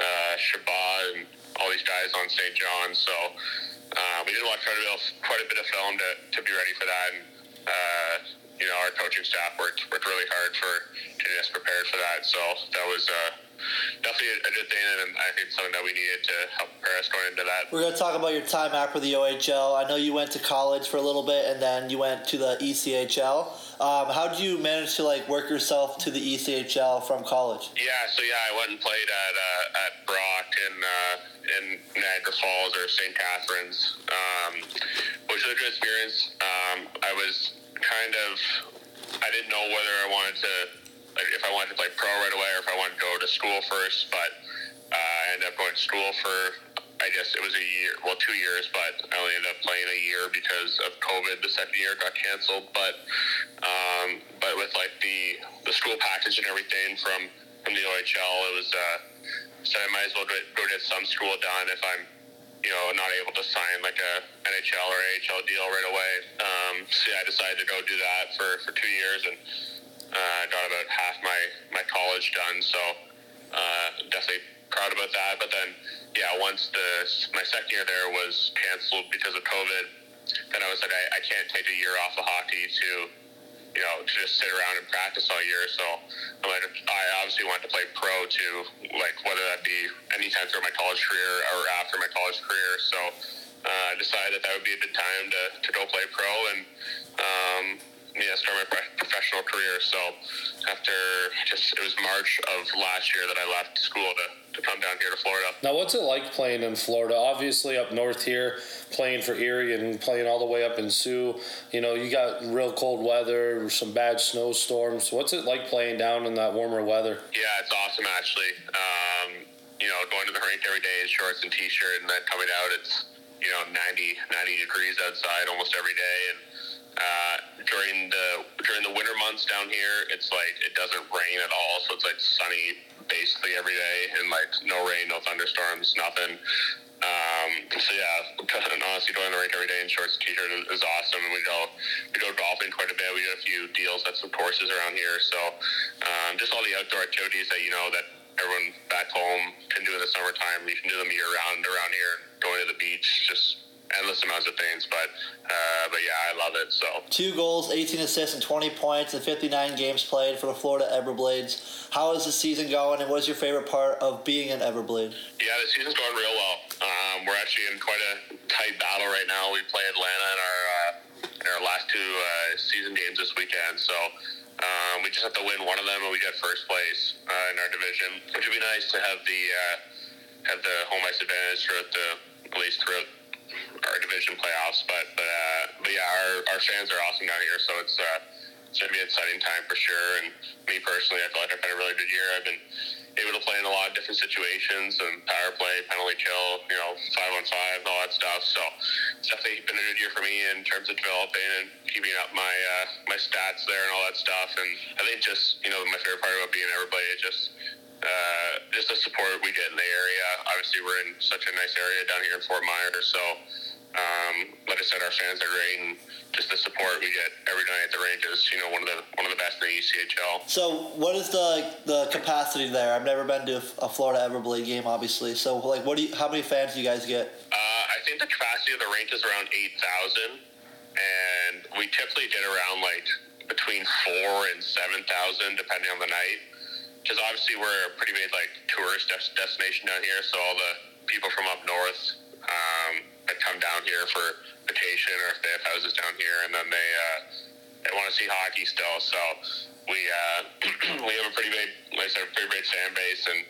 uh, Chabot and all these guys on St. John. So uh, we did watch quite a, bit of, quite a bit of film to, to be ready for that. And, uh, you know, our coaching staff worked worked really hard for getting us prepared for that. So that was uh, definitely a, good thing, and I think something that we needed to help prepare us going into that.
We're going to talk about your time after the OHL. I know you went to college for a little bit, and then you went to the ECHL. Um, how did you manage to like work yourself to the ECHL from college?
Yeah, so yeah, I went and played at uh, at Brock in uh, in Niagara Falls or St. Catharines, um, which was a good experience. Um, I was kind of I didn't know whether I wanted to, like, if I wanted to play pro right away or if I wanted to go to school first. But uh, I ended up going to school for, I guess it was a year, well, two years, but I only ended up playing a year because of COVID. The second year got canceled. But, um, but with like the the school package and everything from from the OHL, it was. Uh, so I might as well go, go get some school done if I'm you know, not able to sign like a NHL or AHL deal right away. Um, so yeah, I decided to go do that for, for two years and uh, got about half my, my college done. So uh, definitely proud about that. But then, yeah, once the my second year there was canceled because of COVID, then I was like, I, I can't take a year off of hockey to you know, to just sit around and practice all year. So I, obviously wanted to play pro too, like whether that be anytime through my college career or after my college career. So uh, I decided that that would be a good time to, to go play pro and um, yeah, start my professional career. So after just it was March of last year that I left school to, to come down here to Florida.
Now, what's it like playing in Florida? Obviously, up north here, playing for Erie and playing all the way up in Soo. You know, you got real cold weather, some bad snowstorms. What's it like playing down in that warmer weather?
Yeah, it's awesome actually. Um, you know, going to the rink every day in shorts and t-shirt, and then coming out, it's you know 90, 90 degrees outside almost every day, and uh, during the during the winter months down here, it's like it doesn't rain at all, so it's like sunny basically every day, and like no rain, no thunderstorms, nothing. Um, so yeah, honestly, going to the rink every day in shorts and t-shirt is, awesome. And we go we go golfing quite a bit. We get a few deals at some courses around here. So um, just all the outdoor activities that you know that everyone back home can do in the summertime. You can do them year round around here. Going to the beach, just endless amounts of things. But uh, but yeah, I love it. So
two goals, 18 assists, and 20 points in 59 games played for the Florida Everblades. How is the season going, and what is your favorite part of being an Everblade?
Yeah, the season's going real well. Um, we're actually in quite a tight battle right now. We play Atlanta in our uh, in our last two uh, season games this weekend. So. Um, we just have to win one of them, and we get first place uh, in our division, which would be nice to have the uh, have the home ice advantage throughout the at least throughout our division playoffs. But but, uh, but yeah, our, our fans are awesome down here, so it's uh, it's gonna be an exciting time for sure. And me personally, I feel like I've had a really good year. I've been able to play in a lot of different situations and power play, penalty kill, you know, five on five, all that stuff. So it's definitely been a good year for me in terms of developing and keeping up my uh, my stats there and all that stuff. And I think just you know my favorite part about being everybody is just uh, just the support we get in the area. Obviously, we're in such a nice area down here in Fort Myers, so um, like I said, our fans are great, and just the support we get every night at the range is, you know, one of the one of the best in the ECHL.
So, what is the the capacity there? I've never been to a Florida Everblade game, obviously. So, like, what do you? How many fans do you guys get?
Uh, I think the capacity of the rink is around eight thousand, and we typically get around like between four and seven thousand, depending on the night because obviously we're a pretty big like tourist des- destination down here. So all the people from up north um, that come down here for vacation or if they have houses down here, and then they uh, they want to see hockey still. So we uh, we have a pretty big, like I said, pretty big fan base, and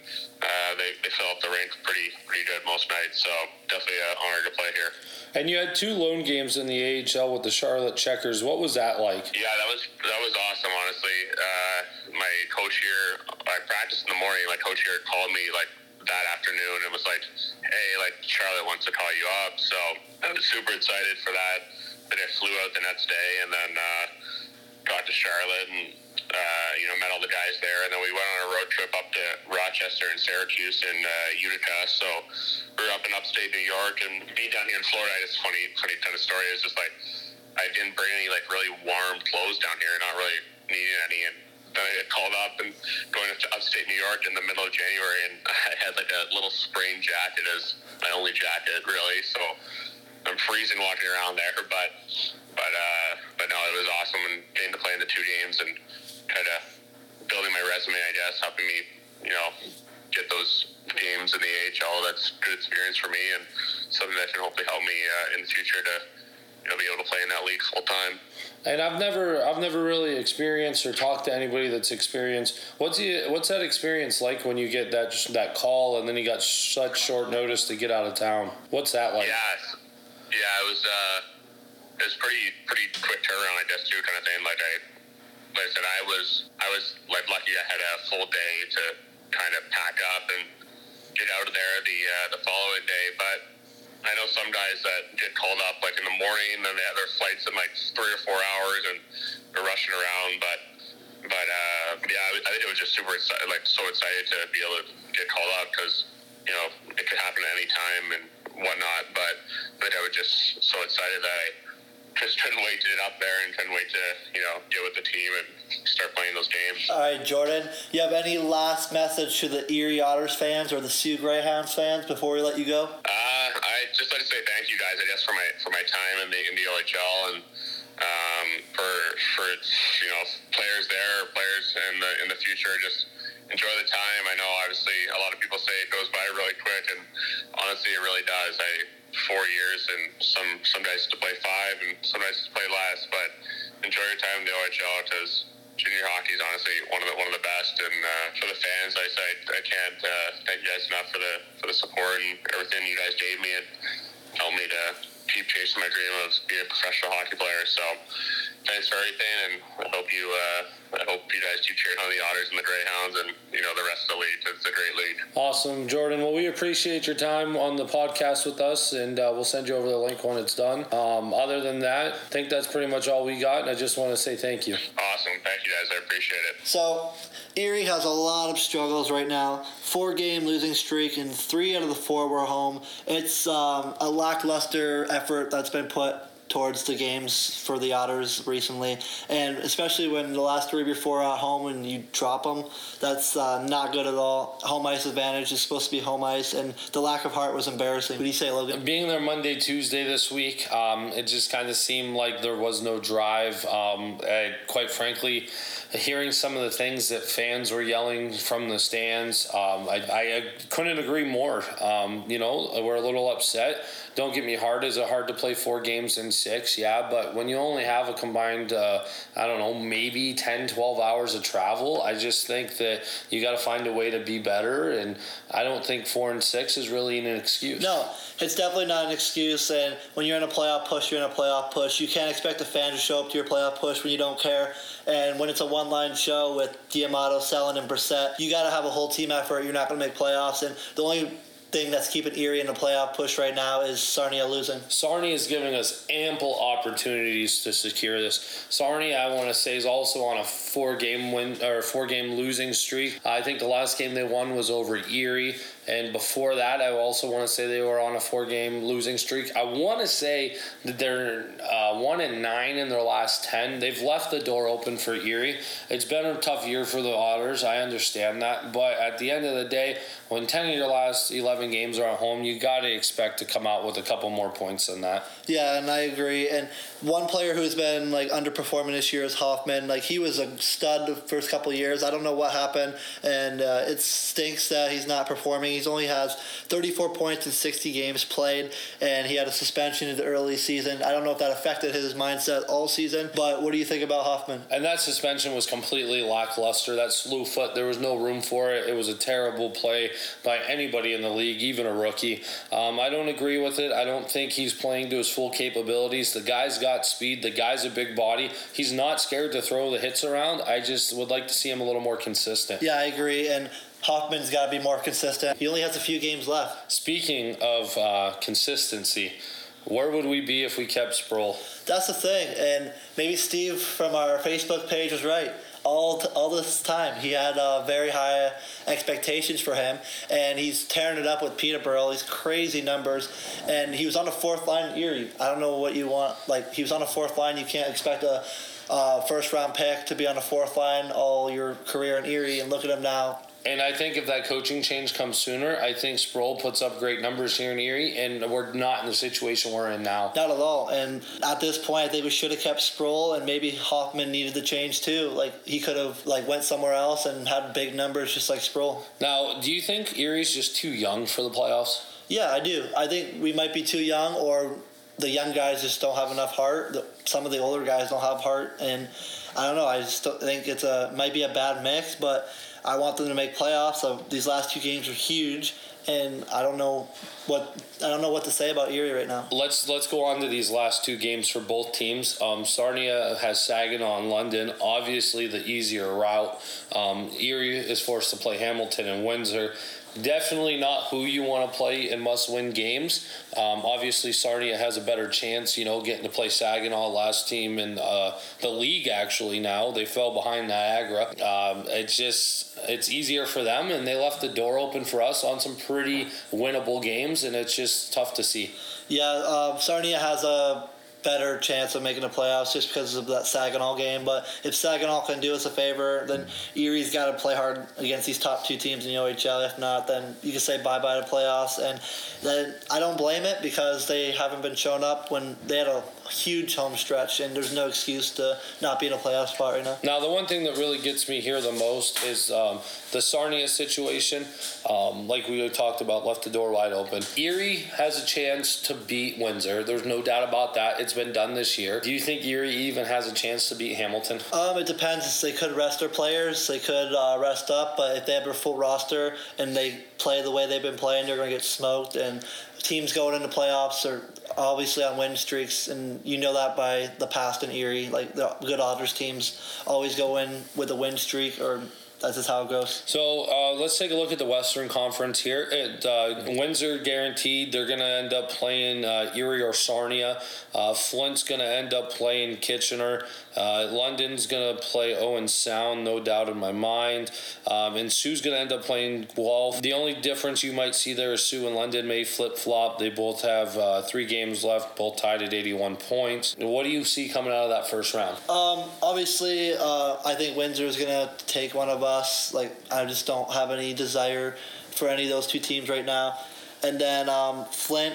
uh, they they fill up the rink pretty pretty good most nights. So definitely an honor to play here.
And you had two loan games in the AHL with the Charlotte Checkers. What was that like?
Yeah, that was that was awesome. Honestly, uh, my coach here, I practiced in the morning. My coach here called me like that afternoon and was like, "Hey, like Charlotte wants to call you up." So I was super excited for that. Then I flew out the next day and then uh, got to Charlotte and uh, you know, met all the guys there, and then we went on a road trip up to Rochester and Syracuse and uh, Utica. So we were up in upstate New York, and being down here in Florida, it's funny, funny kind of story. It's just like I didn't bring any like really warm clothes down here, not really needing any, and then I get called up and going to upstate New York in the middle of January, and I had like a little spring jacket as my only jacket, really. So I'm freezing walking around there, but but uh, but no, it was awesome and getting to play in the two games and kind of building my resume, I guess, helping me, you know, get those games in the AHL. That's good experience for me and something that can hopefully help me uh, in the future to, you know, be able to play in that league full time.
And I've never, I've never really experienced or talked to anybody that's experienced. What's the, what's that experience like when you get that that call and then you got such short notice to get out of town? What's that like?
Yeah, yeah, it was. Uh, it was pretty pretty quick turnaround, I guess, too, kind of thing. Like I like I said, I was I was like lucky I had a full day to kind of pack up and get out of there the uh, the following day. But I know some guys that get called up like in the morning, and they have their flights in like three or four hours, and they're rushing around. But but uh, yeah, I, I think it was just super excited, like so excited to be able to get called up because you know it could happen at any time and whatnot. But but I was just so excited that I just couldn't wait to get up there and couldn't wait to you know get with the team and start playing those games.
All right, Jordan, you have any last message to the Erie Otters fans or the Soo Greyhounds fans before we let you go?
Uh, I just like to say thank you guys, I guess, for my for my time in the in the OHL and um, for for it's you know players there, players in the in the future. Just enjoy the time. I know obviously a lot of people say it goes by really quick, and honestly, it really does. I four years and some some days to play five and some days to play less, but enjoy your time in the OHL because junior hockey is honestly one of the one of the best. And uh, for the fans, I say I can't uh, thank you guys enough for the for the support and everything you guys gave me and helped me to keep chasing my dream of being a professional hockey player. So thanks for everything, and I hope you uh, I hope you guys keep cheering on the Otters and the Greyhounds and you know the rest of the league. It's a great league.
Awesome, Jordan. Well, we appreciate your time on the podcast with us, and uh, we'll send you over the link when it's done. Um, other than that, I think that's pretty much all we got, and I just want to say thank you.
Awesome, thank you guys. I appreciate it.
So, Erie has a lot of struggles right now. Four game losing streak, and three out of the four were home. It's um, a lackluster effort that's been put towards the games for the Otters recently, and especially when the last three before at home and you drop them, that's uh, not good at all. Home ice advantage is supposed to be home ice, and the lack of heart was embarrassing. What do you say, Logan?
Being there Monday, Tuesday this week, um, it just kind of seemed like there was no drive. Um, and quite frankly, hearing some of the things that fans were yelling from the stands, um, I, I, couldn't agree more. Um, you know, we're a little upset. Don't get me hard. Is it hard to play four games in six? Yeah, but when you only have a combined, uh, I don't know, maybe 10, 12 hours of travel, I just think that you got to find a way to be better. And I don't think four and six is really an excuse.
No, it's definitely not an excuse. And when you're in a playoff push, you're in a playoff push. You can't expect a fan to show up to your playoff push when you don't care. And when it's a one line show with D'Amato, Selin, and Brissett, you got to have a whole team effort. You're not going to make playoffs. And the only thing that's keeping Erie in the playoff push right now is Sarnia losing.
Sarnia is giving us ample opportunities to secure this. Sarnia, I want to say, is also on a four-game win or four-game losing streak. I think the last game they won was over Erie, and before that, I also want to say they were on a four-game losing streak. I want to say that they're uh, one and nine in their last ten. They've left the door open for Erie. It's been a tough year for the Otters. I understand that, but at the end of the day, when ten of your last eleven games are at home, you got to expect to come out with a couple more points than that.
Yeah, and I agree. And one player who's been like underperforming this year is Hoffman. Like he was a stud the first couple years. I don't know what happened, and uh, it stinks that he's not performing. He's only has 34 points in 60 games played, and he had a suspension in the early season. I don't know if that affected his mindset all season. But what do you think about Hoffman?
And that suspension was completely lackluster. That slew foot, there was no room for it. It was a terrible play by anybody in the league, even a rookie. Um, I don't agree with it. I don't think he's playing to his full capabilities. The guy's got speed. The guy's a big body. He's not scared to throw the hits around. I just would like to see him a little more consistent.
Yeah, I agree. And Hoffman's got to be more consistent. He only has a few games left.
Speaking of uh, consistency, where would we be if we kept Sproul?
That's the thing, and maybe Steve from our Facebook page was right. All all this time, he had uh, very high expectations for him, and he's tearing it up with Peterborough. These crazy numbers, and he was on the fourth line in Erie. I don't know what you want. Like he was on the fourth line. You can't expect a uh, first round pick to be on the fourth line all your career in Erie, and look at him now.
And I think if that coaching change comes sooner, I think Sproul puts up great numbers here in Erie, and we're not in the situation we're in now.
Not at all. And at this point, I think we should have kept Sproul, and maybe Hoffman needed the change too. Like he could have like went somewhere else and had big numbers just like Sproul.
Now, do you think Erie's just too young for the playoffs?
Yeah, I do. I think we might be too young, or the young guys just don't have enough heart. Some of the older guys don't have heart, and I don't know. I just think it's a might be a bad mix, but I want them to make playoffs. So these last two games are huge, and I don't know what I don't know what to say about Erie right now.
Let's let's go on to these last two games for both teams. Um, Sarnia has Saginaw and London. Obviously, the easier route. Um, Erie is forced to play Hamilton and Windsor. Definitely not who you want to play in must-win games. Um, obviously, Sarnia has a better chance, you know, getting to play Saginaw, last team in uh, the league. Actually, now they fell behind Niagara. Um, it's just it's easier for them, and they left the door open for us on some pretty winnable games, and it's just tough to see.
Yeah, um, Sarnia has a better chance of making the playoffs just because of that Saginaw game. But if Saginaw can do us a favor, then Erie's got to play hard against these top two teams in the OHL. If not, then you can say bye bye to playoffs. And then I don't blame it because they haven't been shown up when they had a huge home stretch, and there's no excuse to not be in a playoff spot right now.
Now, the one thing that really gets me here the most is um, the Sarnia situation. Um, like we talked about, left the door wide open. Erie has a chance to beat Windsor. There's no doubt about that. It's been done this year. Do you think Erie even has a chance to beat Hamilton?
Um, it depends. They could rest their players. They could uh, rest up, but if they have a full roster and they play the way they've been playing, they're going to get smoked. And teams going into playoffs are obviously on win streaks, and you know that by the past in Erie. Like the good Otters teams always go in with a win streak or that's just how it goes.
So uh, let's take a look at the Western Conference here. It, uh, Windsor guaranteed they're going to end up playing uh, Erie or Sarnia. Uh, Flint's going to end up playing Kitchener. Uh, London's going to play Owen Sound, no doubt in my mind. Um, and Soo's going to end up playing Guelph. The only difference you might see there is Sue and London may flip flop. They both have uh, three games left, both tied at 81 points. What do you see coming out of that first round?
Um, obviously, I think Windsor is going to take one of us us. Like I just don't have any desire for any of those two teams right now. And then um, Flint,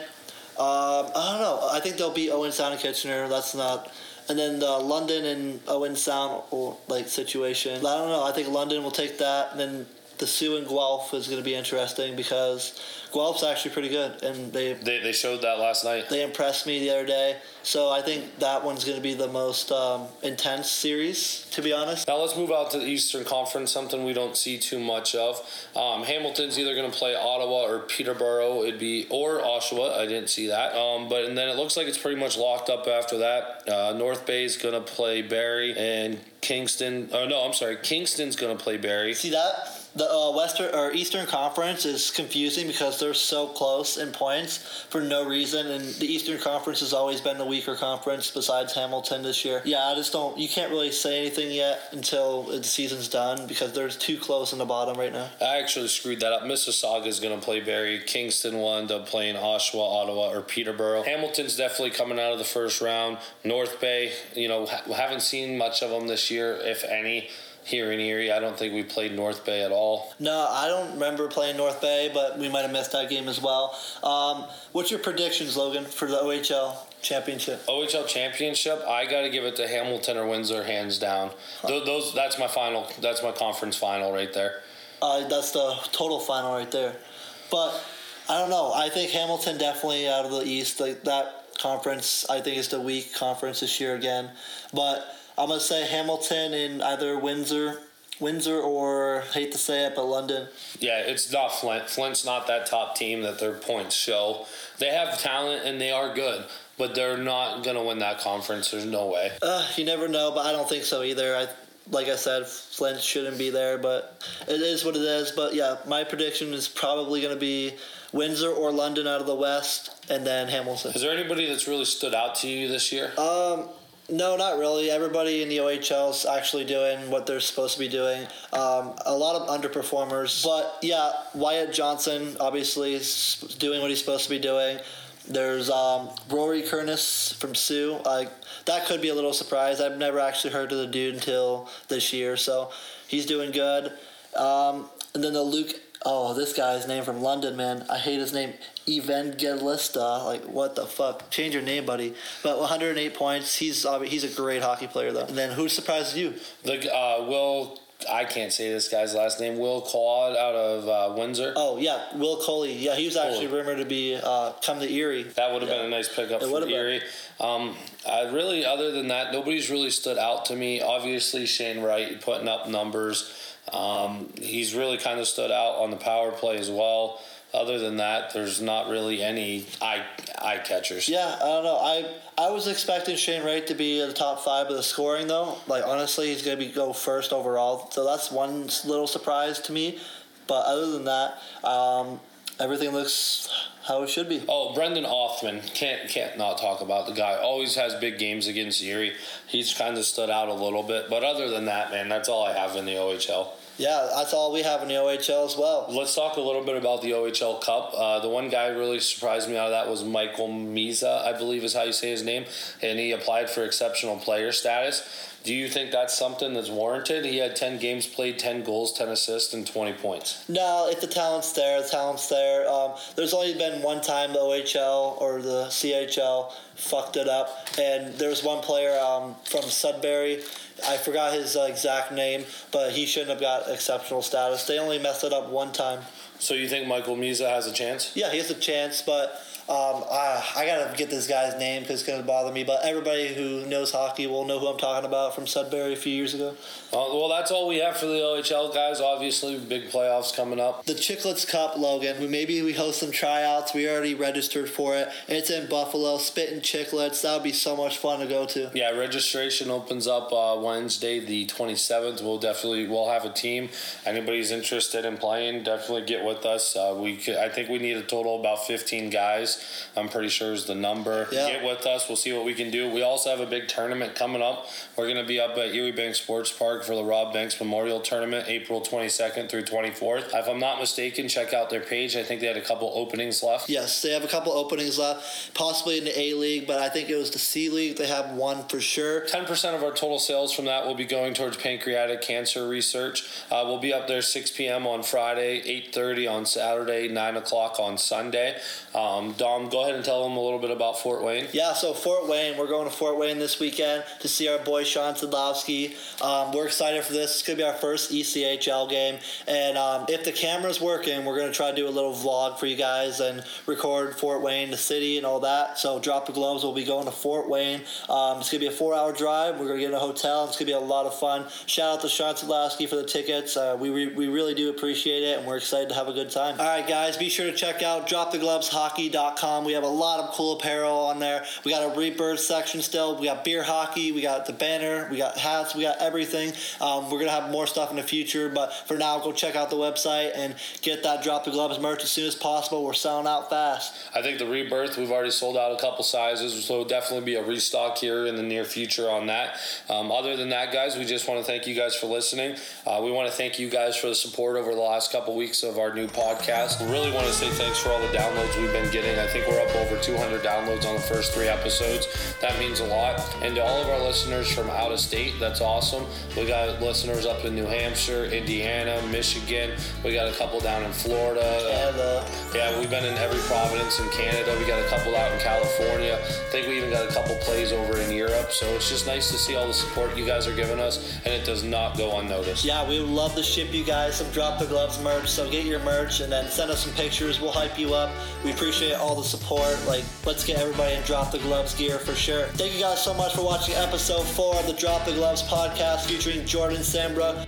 uh, I don't know. I think they'll beat Owen Sound and Kitchener. That's not. And then the London and Owen Sound like situation. I don't know. I think London will take that. And then the Soo and Guelph is going to be interesting because Guelph's actually pretty good, and they,
they they showed that last night.
They impressed me the other day, so I think that one's going to be the most um, intense series, to be honest.
Now let's move out to the Eastern Conference, something we don't see too much of. Um, Hamilton's either going to play Ottawa or Peterborough. It'd be or Oshawa. I didn't see that, um, but and then it looks like it's pretty much locked up after that. Uh, North Bay is going to play Barrie and Kingston. Oh no, I'm sorry, Kingston's going to play Barrie.
See that? The uh, Western or Eastern Conference is confusing because they're so close in points for no reason, and the Eastern Conference has always been the weaker conference besides Hamilton this year. Yeah, I just don't. You can't really say anything yet until the season's done because they're too close in the bottom right now.
I actually screwed that up. Mississauga is going to play Barrie. Kingston will end up playing Oshawa, Ottawa, or Peterborough. Hamilton's definitely coming out of the first round. North Bay, you know, haven't seen much of them this year, if any here in Erie. I don't think we played North Bay at all.
No, I don't remember playing North Bay, but we might have missed that game as well. Um, what's your predictions, Logan, for the OHL championship?
OHL championship, I got to give it to Hamilton or Windsor, hands down. Huh. Those, that's my final. That's my conference final right there.
Uh, that's the total final right there. But I don't know. I think Hamilton definitely out of the East. Like that conference, I think is the weak conference this year again. But I'm gonna say Hamilton in either Windsor, Windsor or hate to say it, but London.
Yeah, it's not Flint. Flint's not that top team that their points show. They have talent and they are good, but they're not gonna win that conference. There's no way.
Uh, you never know, but I don't think so either. I like I said, Flint shouldn't be there, but it is what it is. But yeah, my prediction is probably going to be Windsor or London out of the West, and then Hamilton.
Is there anybody that's really stood out to you this year?
Um, no, not really. Everybody in the OHL is actually doing what they're supposed to be doing. Um, a lot of underperformers, but yeah, Wyatt Johnston obviously is doing what he's supposed to be doing. There's um, Rory Kerins from Soo. Like that could be a little surprise. I've never actually heard of the dude until this year, so he's doing good. Um, and then the Luke oh, this guy's name from London, man. I hate his name. Evangelista. Like, what the fuck? Change your name, buddy. But 108 points. He's he's a great hockey player, though. And then who surprised you?
The uh, Will. I can't say this guy's last name. Will Claude out of uh, Windsor.
Oh yeah, Will Coley. Yeah, he was actually Coley. rumored to be uh, come to Erie.
That would have yeah. been a nice pickup it for Erie. Um, I really, other than that, nobody's really stood out to me. Obviously, Shane Wright putting up numbers. Um, he's really kind of stood out on the power play as well. Other than that, there's not really any eye eye catchers.
Yeah, I don't know. I I was expecting Shane Wright to be in the top five of the scoring though. Like honestly, he's gonna be go first overall. So that's one little surprise to me. But other than that, um, everything looks how it should be.
Oh, Brendan Othmann can't can't not talk about the guy. Always has big games against Erie. He's kind of stood out a little bit, but other than that, man, that's all I have in the OHL.
Yeah, that's all we have in the OHL as well.
Let's talk a little bit about the OHL Cup. Uh, the one guy really surprised me out of that was Michael Misa, I believe is how you say his name, and he applied for exceptional player status. Do you think that's something that's warranted? He had 10 games played, 10 goals, 10 assists, and 20 points.
No, if the talent's there, the talent's there. Um, there's only been one time the OHL or the CHL fucked it up, and there was one player um, from Sudbury. I forgot his uh, exact name, but he shouldn't have got exceptional status. They only messed it up one time.
So you think Michael Misa has a chance?
Yeah, he has a chance, but um, I, I gotta get this guy's name because it's gonna bother me. But everybody who knows hockey will know who I'm talking about from Sudbury a few years ago.
Uh, well, that's all we have for the OHL guys. Obviously, big playoffs coming up.
The Chicklets Cup, Logan. We maybe we host some tryouts. We already registered for it. It's in Buffalo. Spitting Chicklets. That would be so much fun to go to.
Yeah, registration opens up uh, Wednesday, the 27th. We'll definitely we'll have a team. Anybody's interested in playing, definitely get with us. Uh, we could, I think we need a total of about 15 guys. I'm pretty sure is the number.
Yeah.
Get with us. We'll see what we can do. We also have a big tournament coming up. We're going to be up at Erie Bank Sports Park for the Rob Banks Memorial Tournament, April 22nd through 24th. If I'm not mistaken, check out their page. I think they had a couple openings left.
Yes, they have a couple openings left, possibly in the A League, but I think it was the C League. They have one for sure.
10% of our total sales from that will be going towards pancreatic cancer research. Uh, we'll be up there 6 p.m. on Friday, 8.30 on Saturday, 9 o'clock on Sunday. Um, Dom, go ahead and tell them a little bit about Fort Wayne.
Yeah, so Fort Wayne, we're going to Fort Wayne this weekend to see our boy Sean Sadlowski. Um, we're excited for this. It's going to be our first ECHL game. And um, if the camera's working, we're going to try to do a little vlog for you guys and record Fort Wayne, the city, and all that. So Drop the Gloves will be going to Fort Wayne. Um, it's going to be a four hour drive. We're going to get in a hotel. It's going to be a lot of fun. Shout out to Sean Sadlowski for the tickets. Uh, we, re- we really do appreciate it, and we're excited to have a good time. All right, guys, be sure to check out Drop the Gloves dropthegloveshockey.com. We have a lot of cool apparel on there. We got a Rebirth section still. We got beer hockey. We got the banner. We got hats. We got everything. Um, we're going to have more stuff in the future, but for now, go check out the website and get that Drop the Gloves merch as soon as possible. We're selling out fast.
I think the rebirth, we've already sold out a couple sizes, so definitely be a restock here in the near future on that. Um, other than that, guys, we just want to thank you guys for listening. Uh, we want to thank you guys for the support over the last couple weeks of our new podcast. We really want to say thanks for all the downloads we've been getting. I think we're up over 200 downloads on the first three episodes. That means a lot. And to all of our listeners from out of state, that's awesome. We got listeners up in New Hampshire, Indiana, Michigan. We got a couple down in Florida.
Uh,
Yeah, we've been in every province in Canada. We got a couple out in California. I think we even got a couple plays over in Europe. So it's just nice to see all the support you guys are giving us, and it does not go unnoticed.
yeah, we would love to ship you guys some Drop the Gloves merch. So get your merch and then send us some pictures. We'll hype you up. We appreciate all the support. Like, let's get everybody in Drop the Gloves gear for sure. Thank you guys so much for watching episode four of the Drop the Gloves podcast featuring Jordan Sambrook.